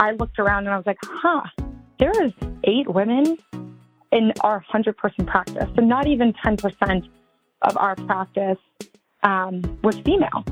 I looked around and I was like, huh, there is eight women in our 100 person practice. So not even 10% of our practice um, was female.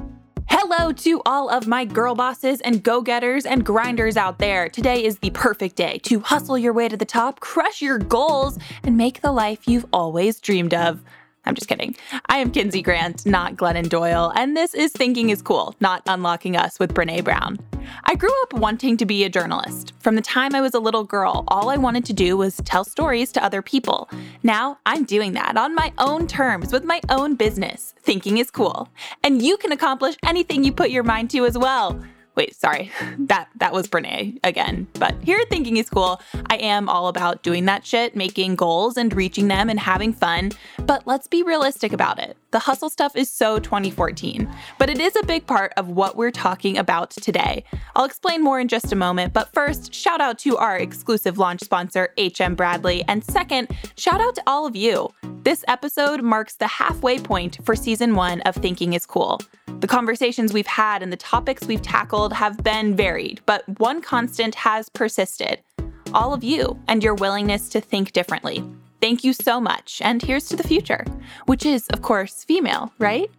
Hello to all of my girl bosses and go getters and grinders out there. Today is the perfect day to hustle your way to the top, crush your goals, and make the life you've always dreamed of. I'm just kidding. I am Kinsey Grant, not Glennon Doyle, and this is Thinking is Cool, not Unlocking Us with Brene Brown. I grew up wanting to be a journalist. From the time I was a little girl, all I wanted to do was tell stories to other people. Now I'm doing that on my own terms with my own business. Thinking is cool. And you can accomplish anything you put your mind to as well. Wait, sorry. That that was Brene again. But here at Thinking is Cool, I am all about doing that shit, making goals and reaching them and having fun. But let's be realistic about it. The hustle stuff is so 2014, but it is a big part of what we're talking about today. I'll explain more in just a moment, but first, shout out to our exclusive launch sponsor, HM Bradley, and second, shout out to all of you. This episode marks the halfway point for season 1 of Thinking is Cool. The conversations we've had and the topics we've tackled have been varied, but one constant has persisted all of you and your willingness to think differently. Thank you so much, and here's to the future, which is, of course, female, right?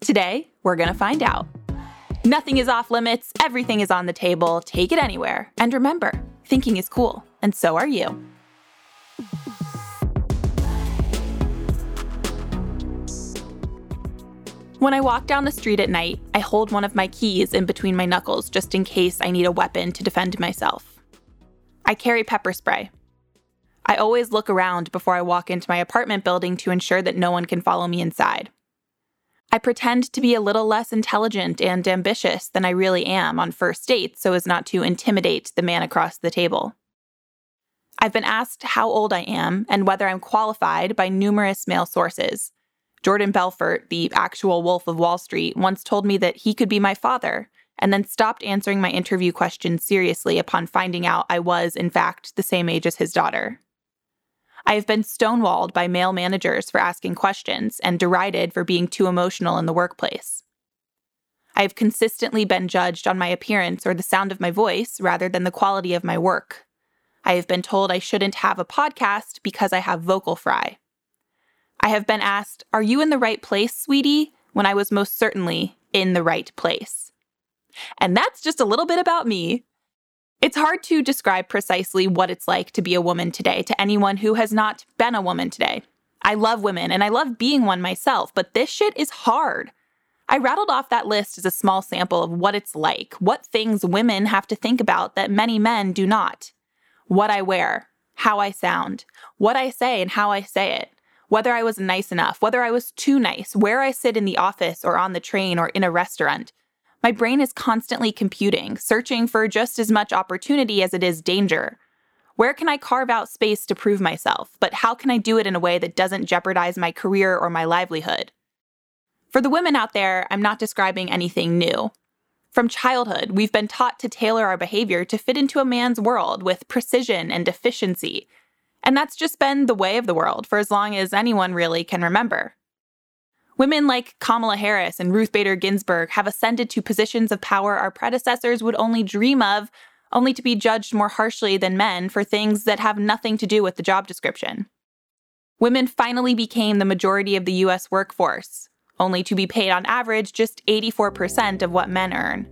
Today, we're gonna find out. Nothing is off limits, everything is on the table, take it anywhere. And remember, thinking is cool, and so are you. When I walk down the street at night, I hold one of my keys in between my knuckles just in case I need a weapon to defend myself. I carry pepper spray. I always look around before I walk into my apartment building to ensure that no one can follow me inside. I pretend to be a little less intelligent and ambitious than I really am on first dates so as not to intimidate the man across the table. I've been asked how old I am and whether I'm qualified by numerous male sources, Jordan Belfort, the actual Wolf of Wall Street, once told me that he could be my father, and then stopped answering my interview questions seriously upon finding out I was, in fact, the same age as his daughter. I have been stonewalled by male managers for asking questions and derided for being too emotional in the workplace. I have consistently been judged on my appearance or the sound of my voice rather than the quality of my work. I have been told I shouldn't have a podcast because I have vocal fry. I have been asked, Are you in the right place, sweetie? when I was most certainly in the right place. And that's just a little bit about me. It's hard to describe precisely what it's like to be a woman today to anyone who has not been a woman today. I love women and I love being one myself, but this shit is hard. I rattled off that list as a small sample of what it's like, what things women have to think about that many men do not. What I wear, how I sound, what I say and how I say it, whether I was nice enough, whether I was too nice, where I sit in the office or on the train or in a restaurant. My brain is constantly computing, searching for just as much opportunity as it is danger. Where can I carve out space to prove myself, but how can I do it in a way that doesn't jeopardize my career or my livelihood? For the women out there, I'm not describing anything new. From childhood, we've been taught to tailor our behavior to fit into a man's world with precision and efficiency, and that's just been the way of the world for as long as anyone really can remember. Women like Kamala Harris and Ruth Bader Ginsburg have ascended to positions of power our predecessors would only dream of, only to be judged more harshly than men for things that have nothing to do with the job description. Women finally became the majority of the US workforce, only to be paid on average just 84% of what men earn.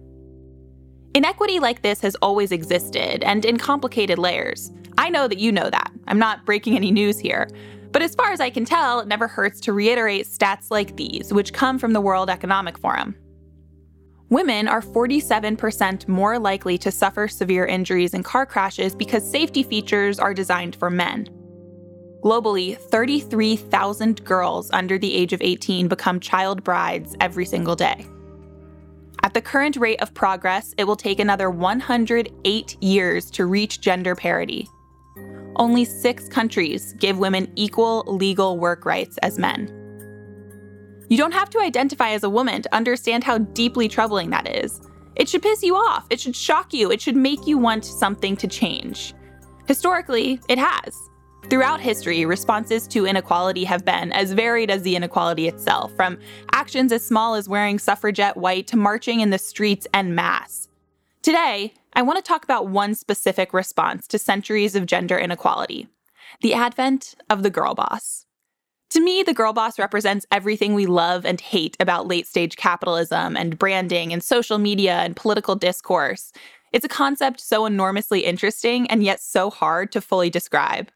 Inequity like this has always existed and in complicated layers. I know that you know that. I'm not breaking any news here. But as far as I can tell, it never hurts to reiterate stats like these, which come from the World Economic Forum. Women are 47% more likely to suffer severe injuries in car crashes because safety features are designed for men. Globally, 33,000 girls under the age of 18 become child brides every single day. At the current rate of progress, it will take another 108 years to reach gender parity, only six countries give women equal legal work rights as men. You don't have to identify as a woman to understand how deeply troubling that is. It should piss you off, it should shock you, it should make you want something to change. Historically, it has. Throughout history, responses to inequality have been as varied as the inequality itself, from actions as small as wearing suffragette white to marching in the streets en masse. Today, I want to talk about one specific response to centuries of gender inequality the advent of the girl boss. To me, the girl boss represents everything we love and hate about late stage capitalism and branding and social media and political discourse. It's a concept so enormously interesting and yet so hard to fully describe.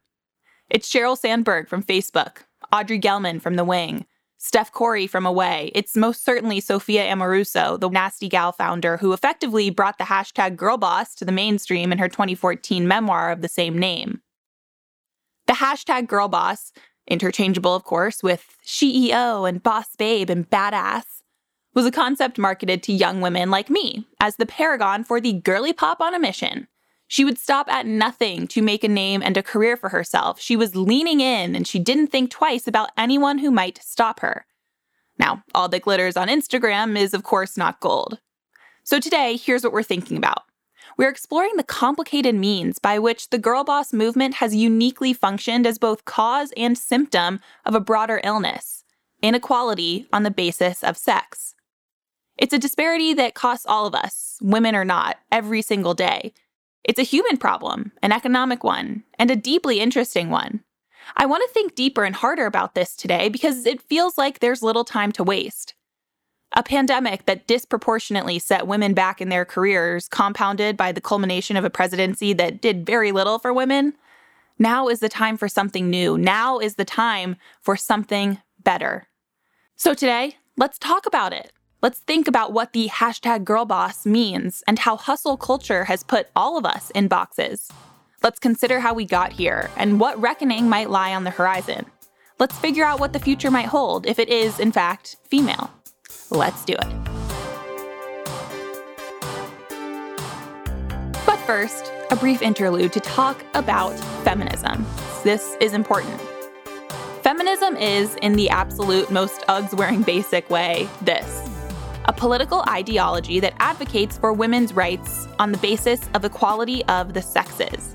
It's Sheryl Sandberg from Facebook, Audrey Gelman from The Wing, Steph Korey from Away. It's most certainly Sophia Amoruso, the Nasty Gal founder, who effectively brought the hashtag girlboss to the mainstream in her 2014 memoir of the same name. The hashtag girlboss, interchangeable of course with CEO and boss babe and badass, was a concept marketed to young women like me as the paragon for the girly pop on a mission. She would stop at nothing to make a name and a career for herself. She was leaning in and she didn't think twice about anyone who might stop her. Now, all that glitters on Instagram is, of course, not gold. So today, here's what we're thinking about. We're exploring the complicated means by which the girl boss movement has uniquely functioned as both cause and symptom of a broader illness inequality on the basis of sex. It's a disparity that costs all of us, women or not, every single day, it's a human problem, an economic one, and a deeply interesting one. I want to think deeper and harder about this today because it feels like there's little time to waste. A pandemic that disproportionately set women back in their careers, compounded by the culmination of a presidency that did very little for women. Now is the time for something new. Now is the time for something better. So today, let's talk about it. Let's think about what the hashtag girlboss means and how hustle culture has put all of us in boxes. Let's consider how we got here and what reckoning might lie on the horizon. Let's figure out what the future might hold if it is, in fact, female. Let's do it. But first, a brief interlude to talk about feminism. This is important. Feminism is, in the absolute most Uggs wearing basic way, this a political ideology that advocates for women's rights on the basis of equality of the sexes.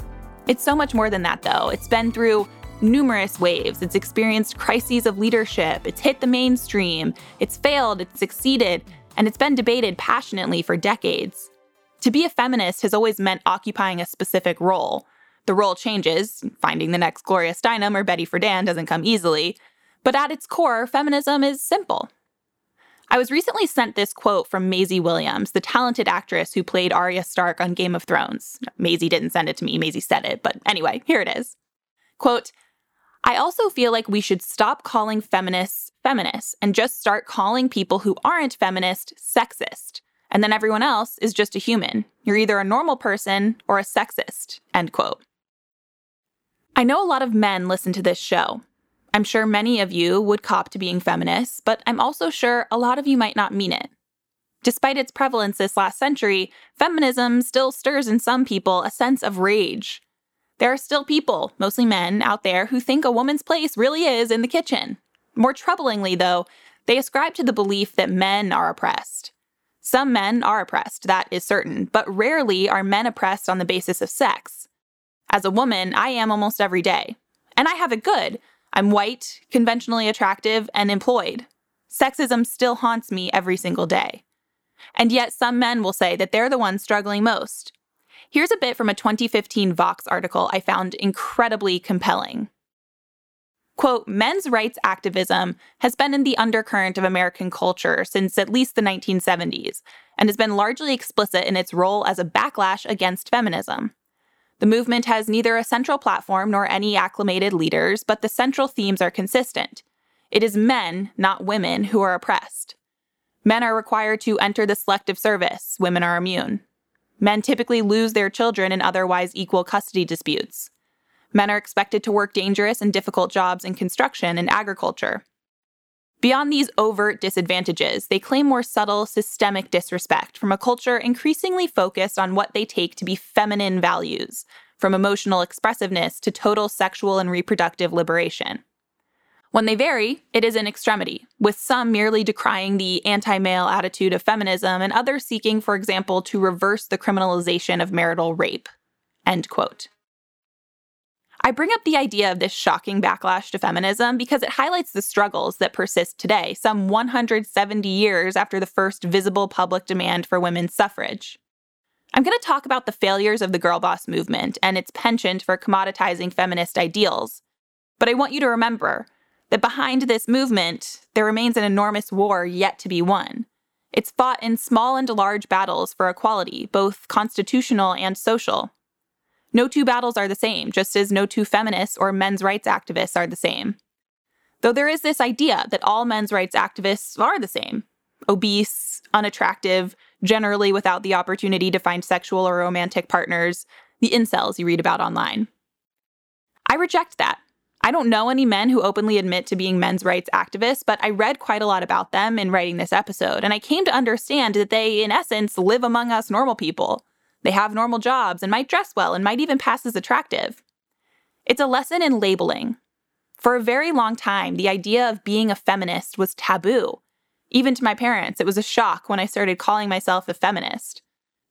It's so much more than that, though. It's been through numerous waves. It's experienced crises of leadership. It's hit the mainstream. It's failed. It's succeeded. And it's been debated passionately for decades. To be a feminist has always meant occupying a specific role. The role changes. Finding the next Gloria Steinem or Betty Friedan doesn't come easily. But at its core, feminism is simple I was recently sent this quote from Maisie Williams, the talented actress who played Arya Stark on Game of Thrones. Maisie didn't send it to me, Maisie said it, but anyway, here it is. Quote, I also feel like we should stop calling feminists feminists and just start calling people who aren't feminist sexist. And then everyone else is just a human. You're either a normal person or a sexist. End quote. I know a lot of men listen to this show, I'm sure many of you would cop to being feminists, but I'm also sure a lot of you might not mean it. Despite its prevalence this last century, feminism still stirs in some people a sense of rage. There are still people, mostly men, out there who think a woman's place really is in the kitchen. More troublingly, though, they ascribe to the belief that men are oppressed. Some men are oppressed, that is certain, but rarely are men oppressed on the basis of sex. As a woman, I am almost every day. And I have it good. I'm white, conventionally attractive, and employed. Sexism still haunts me every single day. And yet, some men will say that they're the ones struggling most. Here's a bit from a 2015 Vox article I found incredibly compelling. Quote, men's rights activism has been in the undercurrent of American culture since at least the 1970s and has been largely explicit in its role as a backlash against feminism. The movement has neither a central platform nor any acclimated leaders, but the central themes are consistent. It is men, not women, who are oppressed. Men are required to enter the selective service, women are immune. Men typically lose their children in otherwise equal custody disputes. Men are expected to work dangerous and difficult jobs in construction and agriculture. Beyond these overt disadvantages, they claim more subtle, systemic disrespect from a culture increasingly focused on what they take to be feminine values, from emotional expressiveness to total sexual and reproductive liberation. When they vary, it is in extremity, with some merely decrying the anti male attitude of feminism and others seeking, for example, to reverse the criminalization of marital rape. End quote. I bring up the idea of this shocking backlash to feminism because it highlights the struggles that persist today, some 170 years after the first visible public demand for women's suffrage. I'm going to talk about the failures of the girl boss movement and its penchant for commoditizing feminist ideals. But I want you to remember that behind this movement, there remains an enormous war yet to be won. It's fought in small and large battles for equality, both constitutional and social. No two battles are the same, just as no two feminists or men's rights activists are the same. Though there is this idea that all men's rights activists are the same obese, unattractive, generally without the opportunity to find sexual or romantic partners, the incels you read about online. I reject that. I don't know any men who openly admit to being men's rights activists, but I read quite a lot about them in writing this episode, and I came to understand that they, in essence, live among us normal people. They have normal jobs and might dress well and might even pass as attractive. It's a lesson in labeling. For a very long time, the idea of being a feminist was taboo. Even to my parents, it was a shock when I started calling myself a feminist.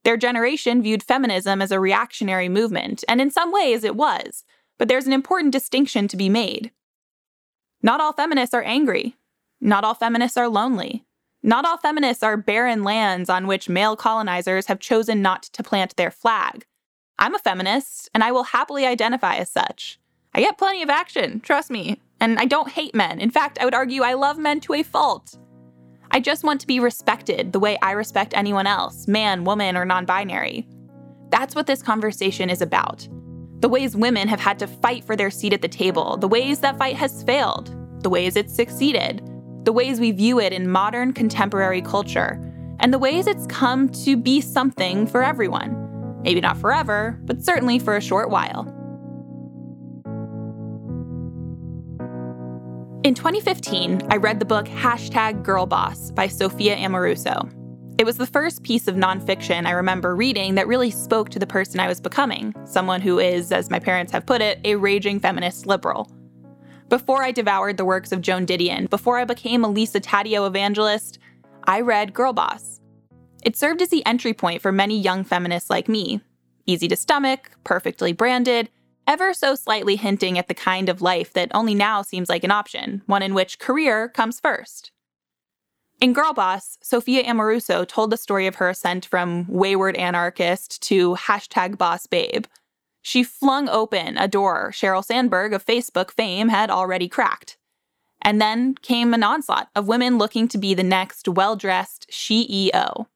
Their generation viewed feminism as a reactionary movement, and in some ways it was but there's an important distinction to be made. Not all feminists are angry. Not all feminists are lonely. Not all feminists are barren lands on which male colonizers have chosen not to plant their flag. I'm a feminist, and I will happily identify as such. I get plenty of action, trust me, and I don't hate men. In fact, I would argue I love men to a fault. I just want to be respected the way I respect anyone else, man, woman, or non binary. That's what this conversation is about the ways women have had to fight for their seat at the table, the ways that fight has failed, the ways it's succeeded, the ways we view it in modern contemporary culture, and the ways it's come to be something for everyone. Maybe not forever, but certainly for a short while. In 2015, I read the book Hashtag Girl Boss by Sophia Amoruso. It was the first piece of nonfiction I remember reading that really spoke to the person I was becoming, someone who is, as my parents have put it, a raging feminist liberal. Before I devoured the works of Joan Didion, before I became a Lisa Taddeo evangelist, I read Girl Boss. It served as the entry point for many young feminists like me. Easy to stomach, perfectly branded, ever so slightly hinting at the kind of life that only now seems like an option, one in which career comes first. In Girl Boss, Sophia Amoruso told the story of her ascent from wayward anarchist to hashtag boss babe. She flung open a door Sheryl Sandberg of Facebook fame had already cracked. And then came an onslaught of women looking to be the next well dressed CEO.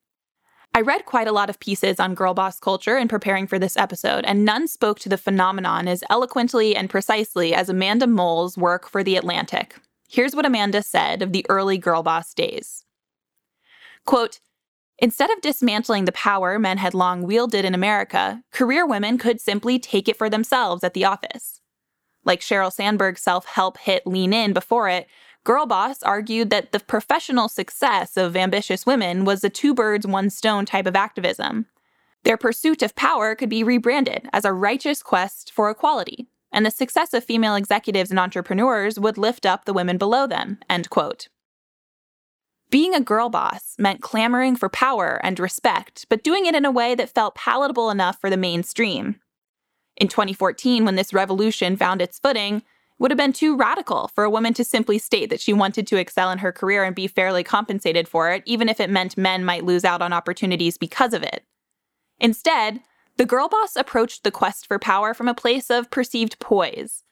I read quite a lot of pieces on girl boss culture in preparing for this episode, and none spoke to the phenomenon as eloquently and precisely as Amanda Mull's work for The Atlantic. Here's what Amanda said of the early girl boss days. Quote, Instead of dismantling the power men had long wielded in America, career women could simply take it for themselves at the office. Like Sheryl Sandberg's self help hit Lean In before it, Girl Boss argued that the professional success of ambitious women was a two birds, one stone type of activism. Their pursuit of power could be rebranded as a righteous quest for equality, and the success of female executives and entrepreneurs would lift up the women below them. End quote. Being a girl boss meant clamoring for power and respect, but doing it in a way that felt palatable enough for the mainstream. In 2014, when this revolution found its footing, it would have been too radical for a woman to simply state that she wanted to excel in her career and be fairly compensated for it, even if it meant men might lose out on opportunities because of it. Instead, the girl boss approached the quest for power from a place of perceived poise.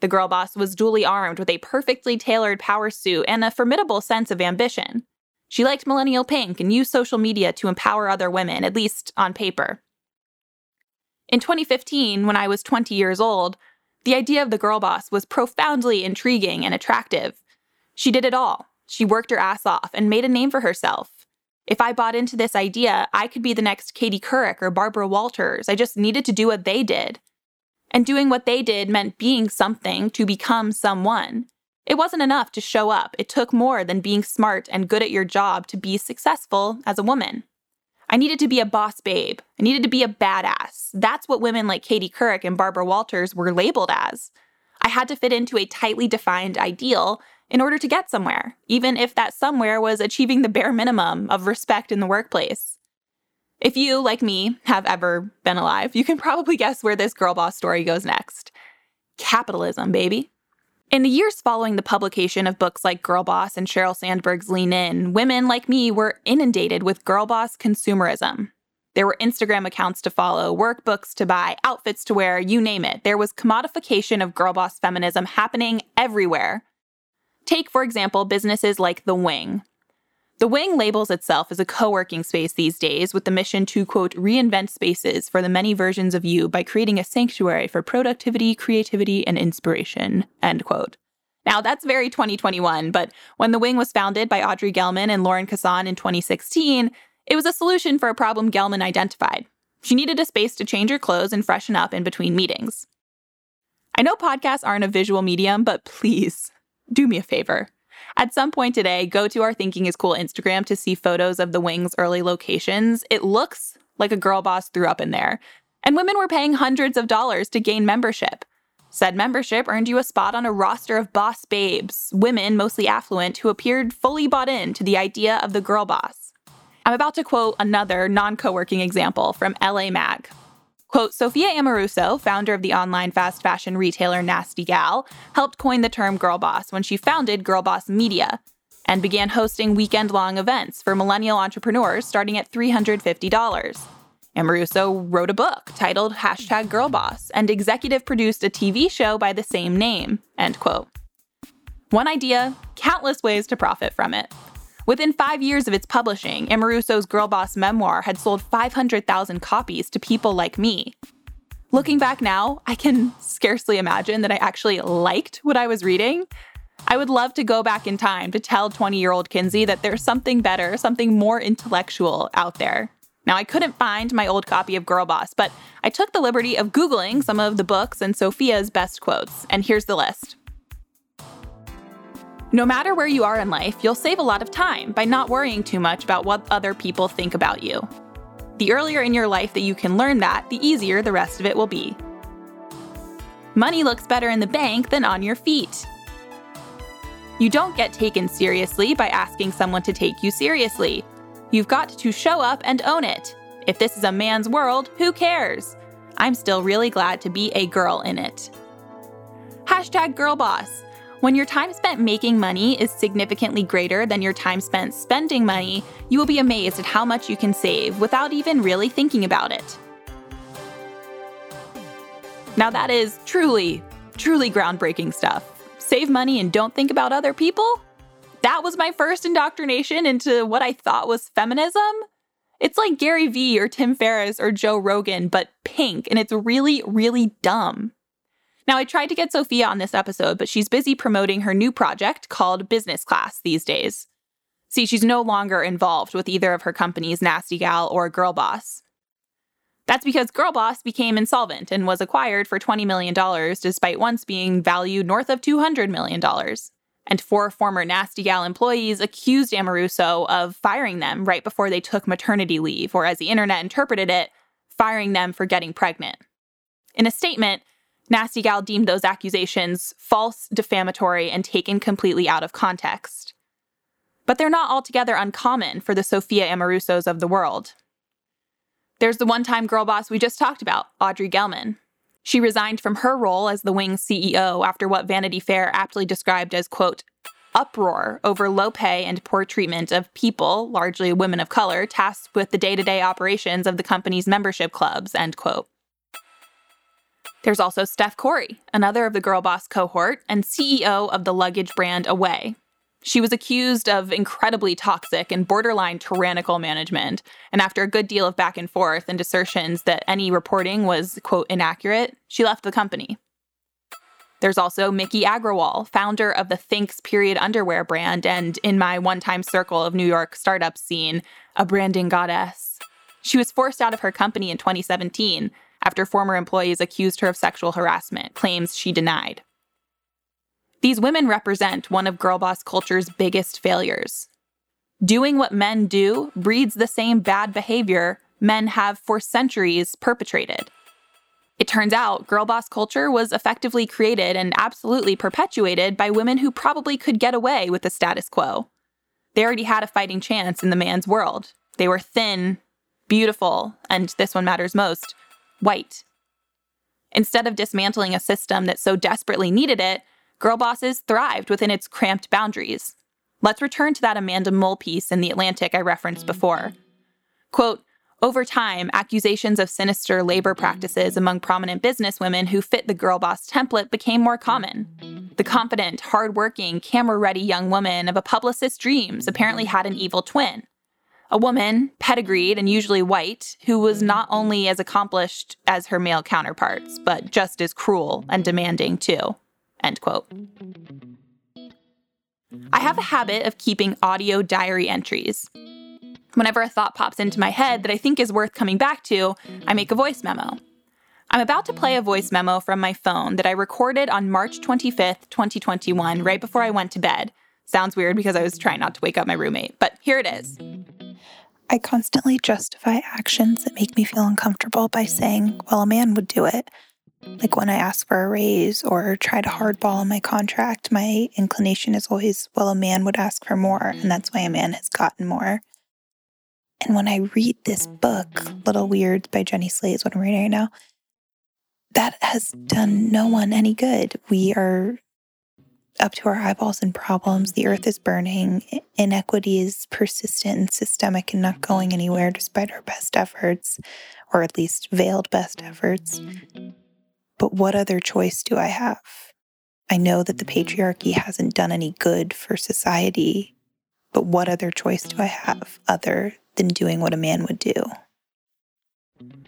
The girl boss was duly armed with a perfectly tailored power suit and a formidable sense of ambition. She liked millennial pink and used social media to empower other women, at least on paper. In 2015, when I was 20 years old, the idea of the girl boss was profoundly intriguing and attractive. She did it all. She worked her ass off and made a name for herself. If I bought into this idea, I could be the next Katie Couric or Barbara Walters. I just needed to do what they did. And doing what they did meant being something to become someone. It wasn't enough to show up, it took more than being smart and good at your job to be successful as a woman. I needed to be a boss babe. I needed to be a badass. That's what women like Katie Couric and Barbara Walters were labeled as. I had to fit into a tightly defined ideal in order to get somewhere, even if that somewhere was achieving the bare minimum of respect in the workplace. If you, like me, have ever been alive, you can probably guess where this girl boss story goes next. Capitalism, baby. In the years following the publication of books like Girl Boss and Sheryl Sandberg's Lean In, women like me were inundated with girl boss consumerism. There were Instagram accounts to follow, workbooks to buy, outfits to wear, you name it. There was commodification of girl boss feminism happening everywhere. Take, for example, businesses like The Wing. The Wing labels itself as a co working space these days with the mission to, quote, reinvent spaces for the many versions of you by creating a sanctuary for productivity, creativity, and inspiration, end quote. Now, that's very 2021, but when The Wing was founded by Audrey Gelman and Lauren Kassan in 2016, it was a solution for a problem Gelman identified. She needed a space to change her clothes and freshen up in between meetings. I know podcasts aren't a visual medium, but please do me a favor. At some point today, go to our Thinking is Cool Instagram to see photos of the Wing's early locations. It looks like a girl boss threw up in there. And women were paying hundreds of dollars to gain membership. Said membership earned you a spot on a roster of boss babes, women mostly affluent, who appeared fully bought in to the idea of the girl boss. I'm about to quote another non co working example from LA Mag. Quote Sophia Amoruso, founder of the online fast fashion retailer Nasty Gal, helped coin the term girl boss when she founded Girl Boss Media and began hosting weekend long events for millennial entrepreneurs starting at $350. Amoruso wrote a book titled Hashtag Girlboss and executive produced a TV show by the same name. End quote. One idea, countless ways to profit from it. Within five years of its publishing, Amoruso's Girlboss memoir had sold 500,000 copies to people like me. Looking back now, I can scarcely imagine that I actually liked what I was reading. I would love to go back in time to tell 20 year old Kinsey that there's something better, something more intellectual out there. Now, I couldn't find my old copy of Girl Boss, but I took the liberty of Googling some of the books and Sophia's best quotes, and here's the list. No matter where you are in life, you'll save a lot of time by not worrying too much about what other people think about you. The earlier in your life that you can learn that, the easier the rest of it will be. Money looks better in the bank than on your feet. You don't get taken seriously by asking someone to take you seriously. You've got to show up and own it. If this is a man's world, who cares? I'm still really glad to be a girl in it. Hashtag girlboss. When your time spent making money is significantly greater than your time spent spending money, you will be amazed at how much you can save without even really thinking about it. Now, that is truly, truly groundbreaking stuff. Save money and don't think about other people? That was my first indoctrination into what I thought was feminism. It's like Gary Vee or Tim Ferriss or Joe Rogan, but pink, and it's really, really dumb. Now, I tried to get Sophia on this episode, but she's busy promoting her new project called Business Class these days. See, she's no longer involved with either of her companies, Nasty Gal or Girl Boss. That's because Girl Boss became insolvent and was acquired for $20 million, despite once being valued north of $200 million. And four former Nasty Gal employees accused Amoruso of firing them right before they took maternity leave, or as the internet interpreted it, firing them for getting pregnant. In a statement, Nasty Gal deemed those accusations false, defamatory, and taken completely out of context. But they're not altogether uncommon for the Sophia Amorusos of the world. There's the one time girl boss we just talked about, Audrey Gelman. She resigned from her role as the Wing's CEO after what Vanity Fair aptly described as, quote, uproar over low pay and poor treatment of people, largely women of color, tasked with the day to day operations of the company's membership clubs, end quote. There's also Steph Korey, another of the Girl Boss cohort and CEO of the luggage brand Away. She was accused of incredibly toxic and borderline tyrannical management, and after a good deal of back and forth and assertions that any reporting was, quote, inaccurate, she left the company. There's also Miki Agrawal, founder of the Thinx period underwear brand, and in my one time circle of New York startup scene, a branding goddess. She was forced out of her company in 2017 after former employees accused her of sexual harassment, claims she denied. These women represent one of girl boss culture's biggest failures. Doing what men do breeds the same bad behavior men have for centuries perpetrated. It turns out girl boss culture was effectively created and absolutely perpetuated by women who probably could get away with the status quo. They already had a fighting chance in the man's world. They were thin, beautiful, and this one matters most white. Instead of dismantling a system that so desperately needed it, girl bosses thrived within its cramped boundaries. Let's return to that Amanda Mull piece in The Atlantic I referenced before. Quote, Over time, accusations of sinister labor practices among prominent businesswomen who fit the girl boss template became more common. The confident, hardworking, camera ready young woman of a publicist's dreams apparently had an evil twin. A woman, pedigreed and usually white, who was mm-hmm. not only as accomplished as her male counterparts, but just as cruel and demanding too. End quote. I have a habit of keeping audio diary entries. Whenever a thought pops into my head that I think is worth coming back to, I make a voice memo. I'm about to play a voice memo from my phone that I recorded on March 25th, 2021, right before I went to bed. Sounds weird because I was trying not to wake up my roommate, but here it is. I constantly justify actions that make me feel uncomfortable by saying, well, a man would do it. Like when I ask for a raise or try to hardball my contract, my inclination is always, well, a man would ask for more, and that's why a man has gotten more. And when I read this book, Little Weirds by Jenny Slate is what I'm reading right now, that has done no one any good. We are up to our eyeballs in problems. The earth is burning. Inequity is persistent and systemic and not going anywhere despite our best efforts, or at least veiled best efforts. But what other choice do I have? I know that the patriarchy hasn't done any good for society, but what other choice do I have other than doing what a man would do?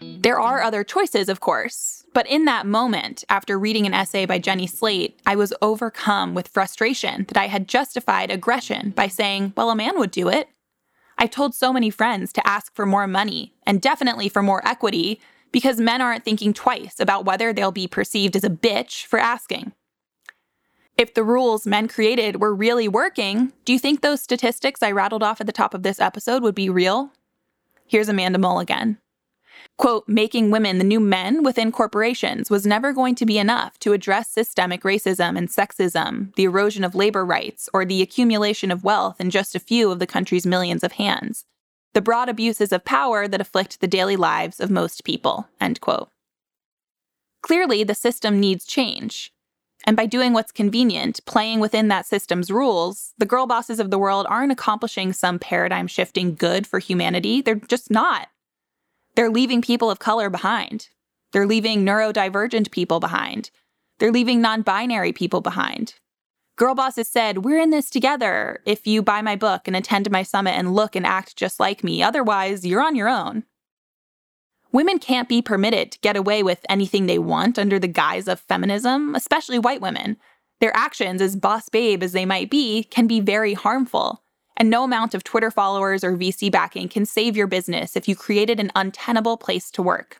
There are other choices, of course, but in that moment, after reading an essay by Jenny Slate, I was overcome with frustration that I had justified aggression by saying, well, a man would do it. I've told so many friends to ask for more money and definitely for more equity because men aren't thinking twice about whether they'll be perceived as a bitch for asking. If the rules men created were really working, do you think those statistics I rattled off at the top of this episode would be real? Here's Amanda Mull again. Quote, making women the new men within corporations was never going to be enough to address systemic racism and sexism, the erosion of labor rights, or the accumulation of wealth in just a few of the country's millions of hands the broad abuses of power that afflict the daily lives of most people. End quote. Clearly, the system needs change. And by doing what's convenient, playing within that system's rules, the girl bosses of the world aren't accomplishing some paradigm shifting good for humanity. They're just not. They're leaving people of color behind. They're leaving neurodivergent people behind. They're leaving non binary people behind. Girl bosses said, We're in this together if you buy my book and attend my summit and look and act just like me. Otherwise, you're on your own. Women can't be permitted to get away with anything they want under the guise of feminism, especially white women. Their actions, as boss babe as they might be, can be very harmful. And no amount of Twitter followers or VC backing can save your business if you created an untenable place to work.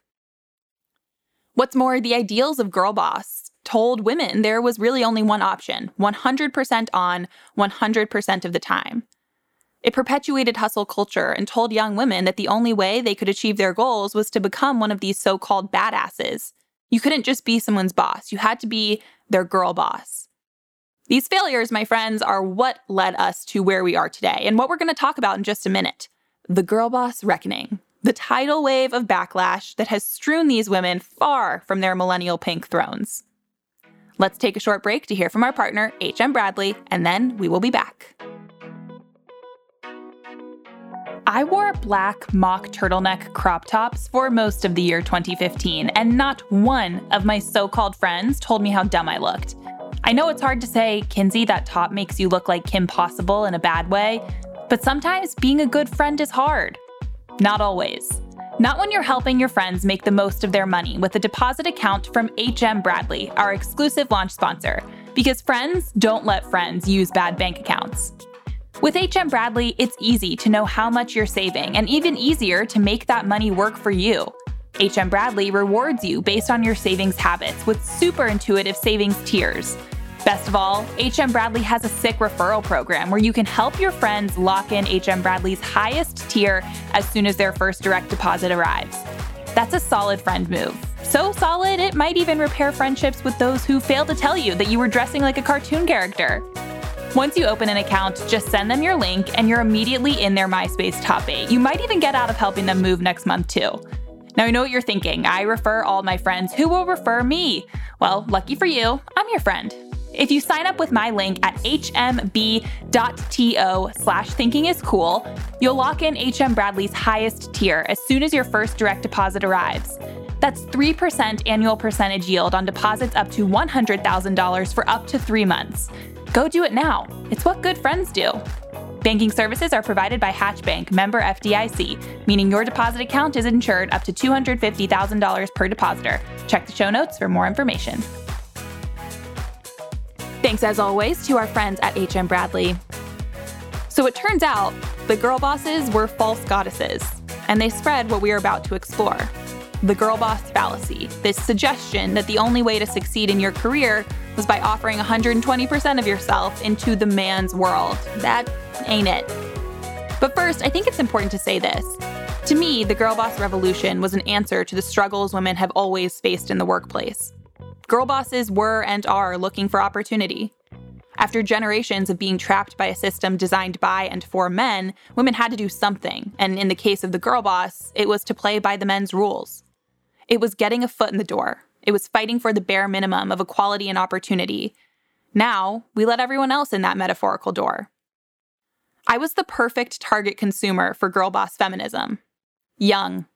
What's more, the ideals of girl boss told women there was really only one option 100% on 100% of the time. It perpetuated hustle culture and told young women that the only way they could achieve their goals was to become one of these so called badasses. You couldn't just be someone's boss, you had to be their girl boss. These failures, my friends, are what led us to where we are today and what we're going to talk about in just a minute the girl boss reckoning, the tidal wave of backlash that has strewn these women far from their millennial pink thrones. Let's take a short break to hear from our partner, HM Bradley, and then we will be back. I wore black mock turtleneck crop tops for most of the year 2015, and not one of my so called friends told me how dumb I looked. I know it's hard to say, Kinsey, that top makes you look like Kim Possible in a bad way, but sometimes being a good friend is hard. Not always. Not when you're helping your friends make the most of their money with a deposit account from HM Bradley, our exclusive launch sponsor, because friends don't let friends use bad bank accounts. With HM Bradley, it's easy to know how much you're saving and even easier to make that money work for you. HM Bradley rewards you based on your savings habits with super intuitive savings tiers Best of all, HM Bradley has a sick referral program where you can help your friends lock in HM Bradley's highest tier as soon as their first direct deposit arrives. That's a solid friend move. So solid, it might even repair friendships with those who failed to tell you that you were dressing like a cartoon character. Once you open an account, just send them your link and you're immediately in their MySpace top 8. You might even get out of helping them move next month too. Now I know what you're thinking. I refer all my friends who will refer me. Well, lucky for you, I'm your friend. If you sign up with my link at hmb.to slash thinking is cool, you'll lock in HM Bradley's highest tier as soon as your first direct deposit arrives. That's 3% annual percentage yield on deposits up to $100,000 for up to three months. Go do it now. It's what good friends do. Banking services are provided by Hatch Bank, member FDIC, meaning your deposit account is insured up to $250,000 per depositor. Check the show notes for more information. Thanks as always to our friends at HM Bradley. So it turns out the girl bosses were false goddesses, and they spread what we are about to explore the girl boss fallacy, this suggestion that the only way to succeed in your career was by offering 120% of yourself into the man's world. That ain't it. But first, I think it's important to say this. To me, the girl boss revolution was an answer to the struggles women have always faced in the workplace. Girl bosses were and are looking for opportunity. After generations of being trapped by a system designed by and for men, women had to do something, and in the case of the girl boss, it was to play by the men's rules. It was getting a foot in the door. It was fighting for the bare minimum of equality and opportunity. Now, we let everyone else in that metaphorical door. I was the perfect target consumer for girl boss feminism young,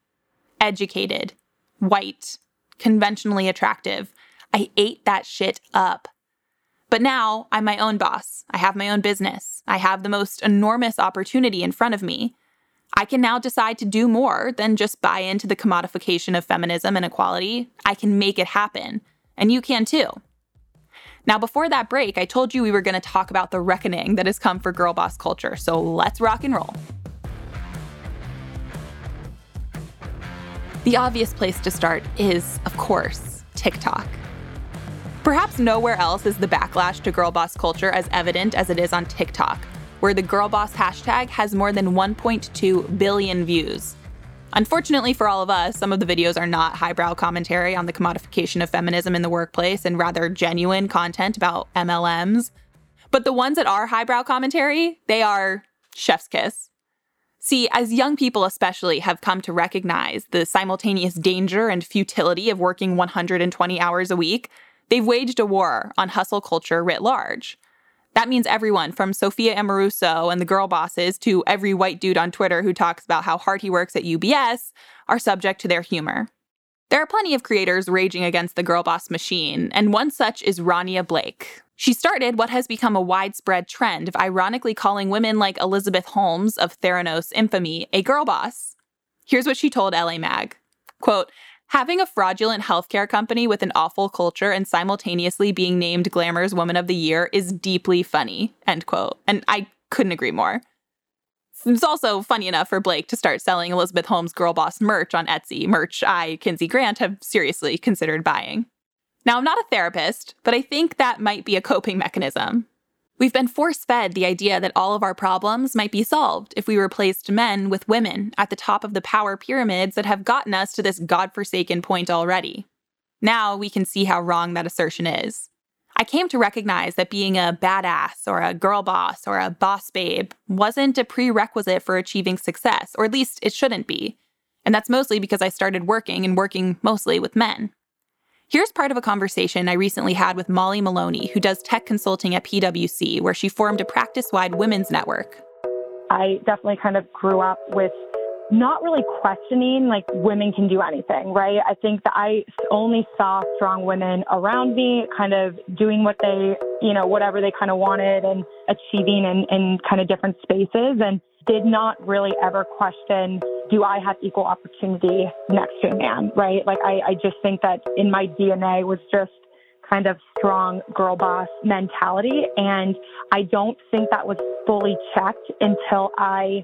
educated, white, conventionally attractive. I ate that shit up. But now I'm my own boss. I have my own business. I have the most enormous opportunity in front of me. I can now decide to do more than just buy into the commodification of feminism and equality. I can make it happen. And you can too. Now, before that break, I told you we were going to talk about the reckoning that has come for girl boss culture. So let's rock and roll. The obvious place to start is, of course, TikTok. Perhaps nowhere else is the backlash to girl boss culture as evident as it is on TikTok, where the girl boss hashtag has more than 1.2 billion views. Unfortunately for all of us, some of the videos are not highbrow commentary on the commodification of feminism in the workplace and rather genuine content about MLMs. But the ones that are highbrow commentary, they are chef's kiss. See, as young people especially have come to recognize the simultaneous danger and futility of working 120 hours a week, they've waged a war on hustle culture writ large. That means everyone from Sophia Amoruso and the girl bosses to every white dude on Twitter who talks about how hard he works at UBS are subject to their humor. There are plenty of creators raging against the girl boss machine, and one such is Rania Blake. She started what has become a widespread trend of ironically calling women like Elizabeth Holmes of Theranos infamy a girl boss. Here's what she told LA Mag. Quote, Having a fraudulent healthcare company with an awful culture and simultaneously being named Glamour's Woman of the Year is deeply funny. End quote. And I couldn't agree more. It's also funny enough for Blake to start selling Elizabeth Holmes girl boss merch on Etsy, merch I, Kinsey Grant, have seriously considered buying. Now, I'm not a therapist, but I think that might be a coping mechanism. We've been force fed the idea that all of our problems might be solved if we replaced men with women at the top of the power pyramids that have gotten us to this godforsaken point already. Now we can see how wrong that assertion is. I came to recognize that being a badass or a girl boss or a boss babe wasn't a prerequisite for achieving success, or at least it shouldn't be. And that's mostly because I started working and working mostly with men. Here's part of a conversation I recently had with Molly Maloney, who does tech consulting at PwC, where she formed a practice wide women's network. I definitely kind of grew up with not really questioning like women can do anything, right? I think that I only saw strong women around me kind of doing what they, you know, whatever they kind of wanted and achieving in, in kind of different spaces and did not really ever question do I have equal opportunity next to a man, right? Like, I, I just think that in my DNA was just kind of strong girl boss mentality. And I don't think that was fully checked until I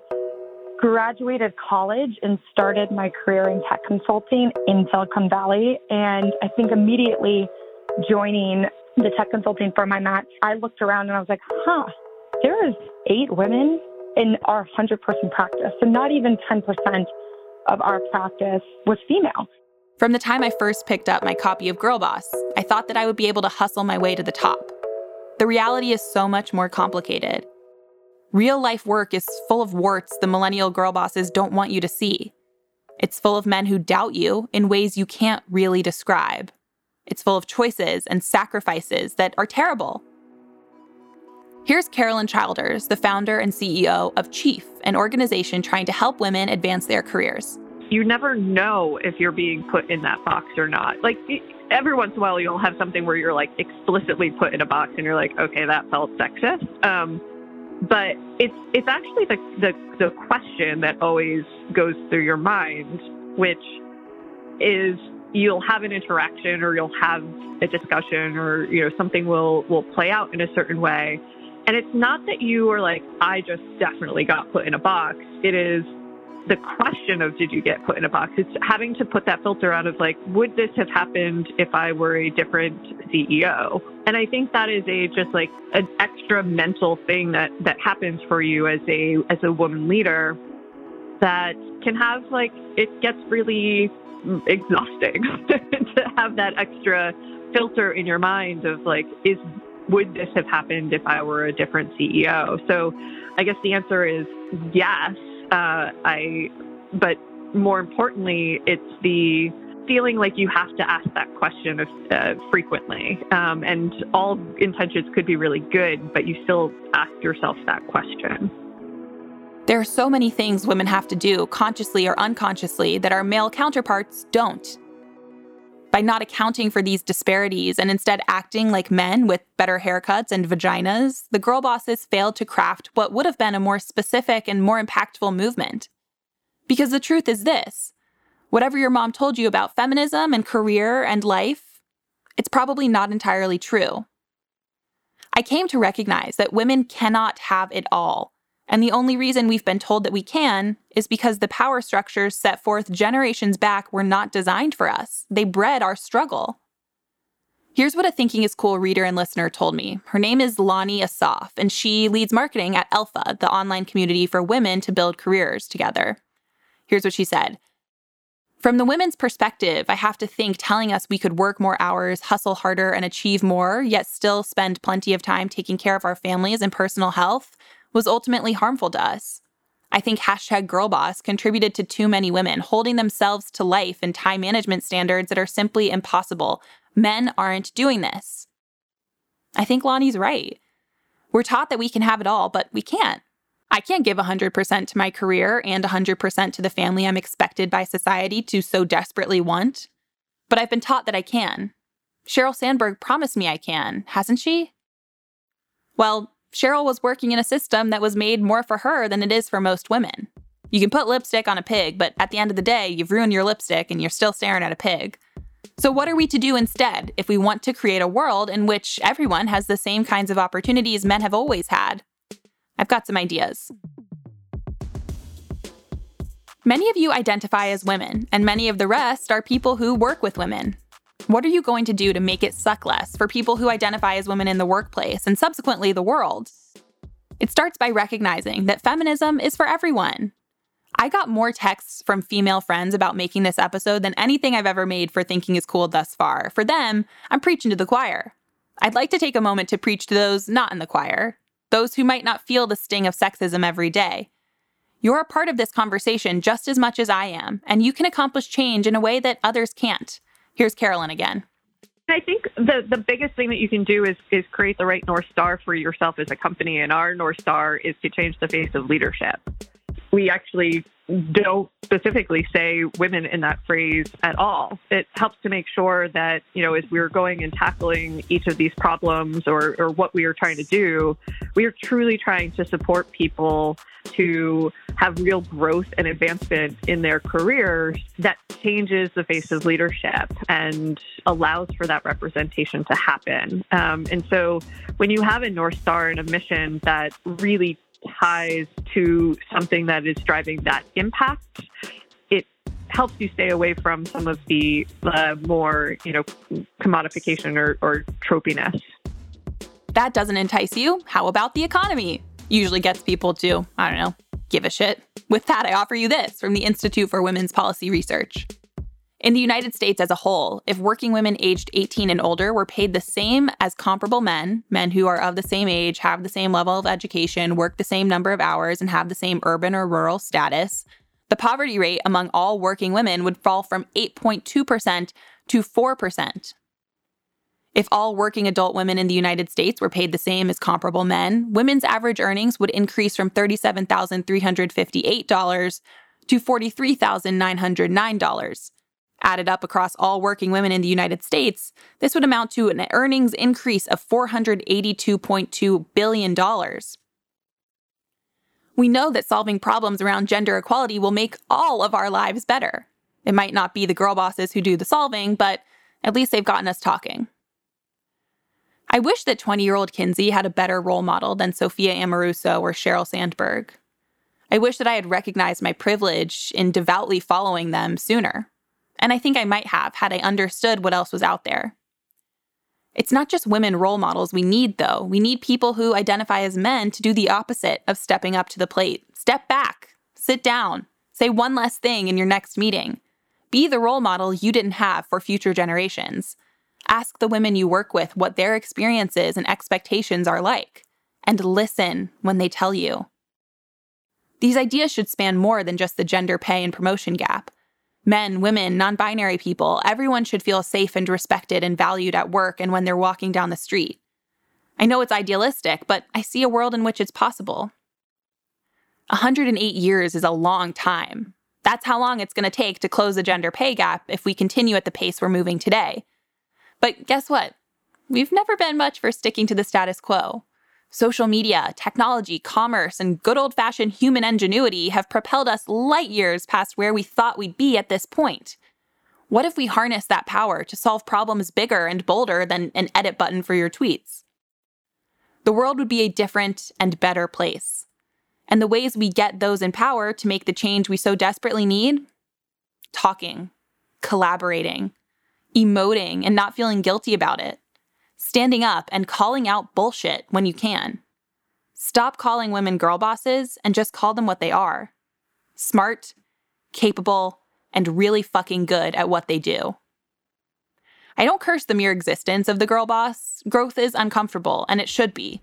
graduated college and started my career in tech consulting in Silicon Valley. And I think immediately joining the tech consulting firm I'm at, I looked around and I was like, huh, there is eight women in our 100 person practice. So not even 10% of our practice was female. From the time I first picked up my copy of Girl Boss, I thought that I would be able to hustle my way to the top. The reality is so much more complicated. Real life work is full of warts the millennial girl bosses don't want you to see. It's full of men who doubt you in ways you can't really describe. It's full of choices and sacrifices that are terrible. Here's Carolyn Childers, the founder and CEO of Chief, an organization trying to help women advance their careers. You never know if you're being put in that box or not. Like every once in a while, you'll have something where you're like explicitly put in a box and you're like, okay, that felt sexist. Um, but it's it's actually the, the the question that always goes through your mind, which is you'll have an interaction or you'll have a discussion or you know something will will play out in a certain way and it's not that you are like, I just definitely got put in a box. It is the question of did you get put in a box? It's having to put that filter out of like, would this have happened if I were a different CEO? And I think that is a just like an extra mental thing that that happens for you as a as a woman leader that can have like it gets really exhausting to have that extra filter in your mind of like is would this have happened if I were a different CEO? So I guess the answer is yes. Uh, I, but more importantly, it's the feeling like you have to ask that question uh, frequently. Um, and all intentions could be really good, but you still ask yourself that question. There are so many things women have to do, consciously or unconsciously, that our male counterparts don't by not accounting for these disparities and instead acting like men with better haircuts and vaginas, the girl bosses failed to craft what would have been a more specific and more impactful movement. Because the truth is this whatever your mom told you about feminism and career and life, it's probably not entirely true. I came to recognize that women cannot have it all and the only reason we've been told that we can is because the power structures set forth generations back were not designed for us. They bred our struggle. Here's what a Thinking is Cool reader and listener told me. Her name is Lonnie Asaf, and she leads marketing at Elpha, the online community for women to build careers together. Here's what she said From the women's perspective, I have to think telling us we could work more hours, hustle harder, and achieve more, yet still spend plenty of time taking care of our families and personal health was ultimately harmful to us. I think hashtag girlboss contributed to too many women holding themselves to life and time management standards that are simply impossible. Men aren't doing this. I think Lonnie's right. We're taught that we can have it all, but we can't. I can't give 100% to my career and 100% to the family I'm expected by society to so desperately want. But I've been taught that I can. Sheryl Sandberg promised me I can, hasn't she? Well, Sheryl was working in a system that was made more for her than it is for most women. You can put lipstick on a pig, but at the end of the day, you've ruined your lipstick and you're still staring at a pig. So, what are we to do instead if we want to create a world in which everyone has the same kinds of opportunities men have always had? I've got some ideas. Many of you identify as women, and many of the rest are people who work with women. What are you going to do to make it suck less for people who identify as women in the workplace and subsequently the world? It starts by recognizing that feminism is for everyone. I got more texts from female friends about making this episode than anything I've ever made for Thinking is Cool thus far. For them, I'm preaching to the choir. I'd like to take a moment to preach to those not in the choir, those who might not feel the sting of sexism every day. You're a part of this conversation just as much as I am, and you can accomplish change in a way that others can't. Here's Carolyn again. I think the the biggest thing that you can do is is create the right north star for yourself as a company, and our north star is to change the face of leadership. We actually don't specifically say women in that phrase at all. It helps to make sure that, you know, as we're going and tackling each of these problems or, or what we are trying to do, we are truly trying to support people to have real growth and advancement in their careers that changes the face of leadership and allows for that representation to happen. Um, and so when you have a North Star and a mission that really ties to something that is driving that impact, it helps you stay away from some of the uh, more, you know, commodification or, or tropiness. That doesn't entice you. How about the economy? Usually gets people to, I don't know, give a shit. With that, I offer you this from the Institute for Women's Policy Research. In the United States as a whole, if working women aged 18 and older were paid the same as comparable men, men who are of the same age, have the same level of education, work the same number of hours, and have the same urban or rural status, the poverty rate among all working women would fall from 8.2% to 4%. If all working adult women in the United States were paid the same as comparable men, women's average earnings would increase from $37,358 to $43,909. Added up across all working women in the United States, this would amount to an earnings increase of $482.2 billion. We know that solving problems around gender equality will make all of our lives better. It might not be the girl bosses who do the solving, but at least they've gotten us talking. I wish that 20 year old Kinsey had a better role model than Sophia Amoruso or Sheryl Sandberg. I wish that I had recognized my privilege in devoutly following them sooner. And I think I might have had I understood what else was out there. It's not just women role models we need, though. We need people who identify as men to do the opposite of stepping up to the plate. Step back, sit down, say one less thing in your next meeting. Be the role model you didn't have for future generations. Ask the women you work with what their experiences and expectations are like, and listen when they tell you. These ideas should span more than just the gender pay and promotion gap. Men, women, non binary people, everyone should feel safe and respected and valued at work and when they're walking down the street. I know it's idealistic, but I see a world in which it's possible. 108 years is a long time. That's how long it's going to take to close the gender pay gap if we continue at the pace we're moving today. But guess what? We've never been much for sticking to the status quo. Social media, technology, commerce, and good old fashioned human ingenuity have propelled us light years past where we thought we'd be at this point. What if we harness that power to solve problems bigger and bolder than an edit button for your tweets? The world would be a different and better place. And the ways we get those in power to make the change we so desperately need? Talking, collaborating, emoting and not feeling guilty about it, standing up and calling out bullshit when you can. Stop calling women girl bosses and just call them what they are smart, capable, and really fucking good at what they do. I don't curse the mere existence of the girl boss. Growth is uncomfortable, and it should be.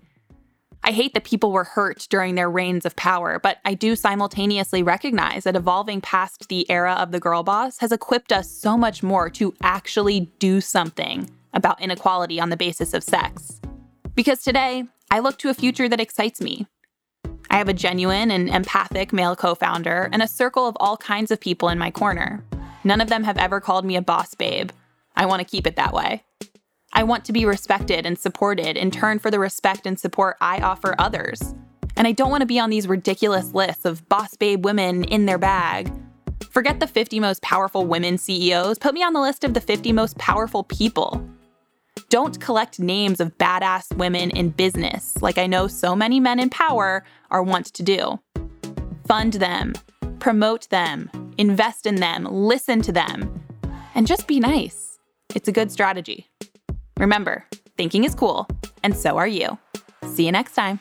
I hate that people were hurt during their reigns of power, but I do simultaneously recognize that evolving past the era of the girl boss has equipped us so much more to actually do something about inequality on the basis of sex. Because today, I look to a future that excites me. I have a genuine and empathic male co founder and a circle of all kinds of people in my corner. None of them have ever called me a boss babe. I want to keep it that way. I want to be respected and supported in turn for the respect and support I offer others. And I don't want to be on these ridiculous lists of boss babe women in their bag. Forget the 50 most powerful women CEOs, put me on the list of the 50 most powerful people. Don't collect names of badass women in business, like I know so many men in power are wont to do. Fund them, promote them, invest in them, listen to them, and just be nice. It's a good strategy. Remember, thinking is cool, and so are you. See you next time.